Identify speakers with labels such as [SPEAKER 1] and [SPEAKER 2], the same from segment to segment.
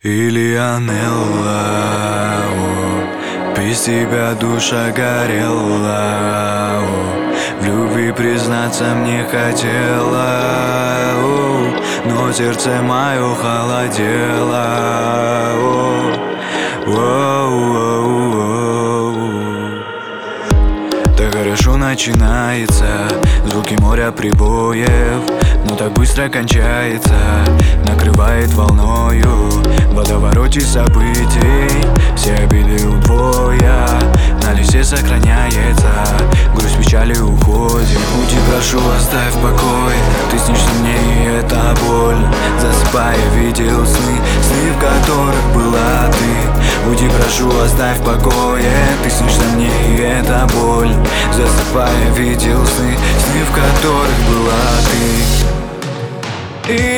[SPEAKER 1] Ильянелла, без тебя душа горела, о, в любви признаться мне хотела, о, но сердце мое холодело. Так хорошо начинается, звуки моря прибоев, но так быстро кончается, накрывает волною водовороте событий. Все обиды удвоя На лисе сохраняется. Грусть печали уходит. Пути прошу, оставь покой. Ты снишься мне и это боль. Засыпая видел сны. Сны, в которых была ты Уйди, прошу, оставь покое. Ты снишься мне и это боль. Засыпая видел сны Сны, в которых была ты. Ильянелла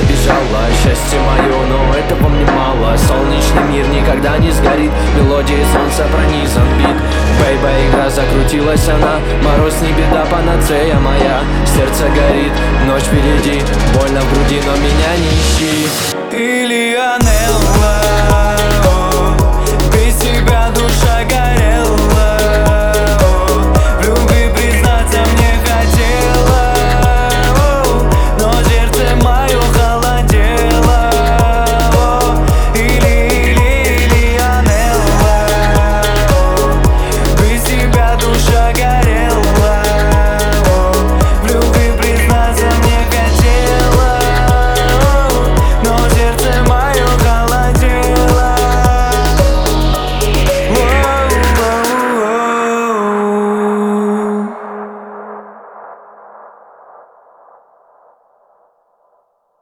[SPEAKER 2] до меня, добежала Счастье мое, но этого мне мало. Солнечный мир никогда не сгорит. Мелодии солнца пронизан. Бит Бейба, игра закрутилась она. Мороз не беда, панацея моя. Сердце горит, ночь впереди. Больно в груди, но меня не ищи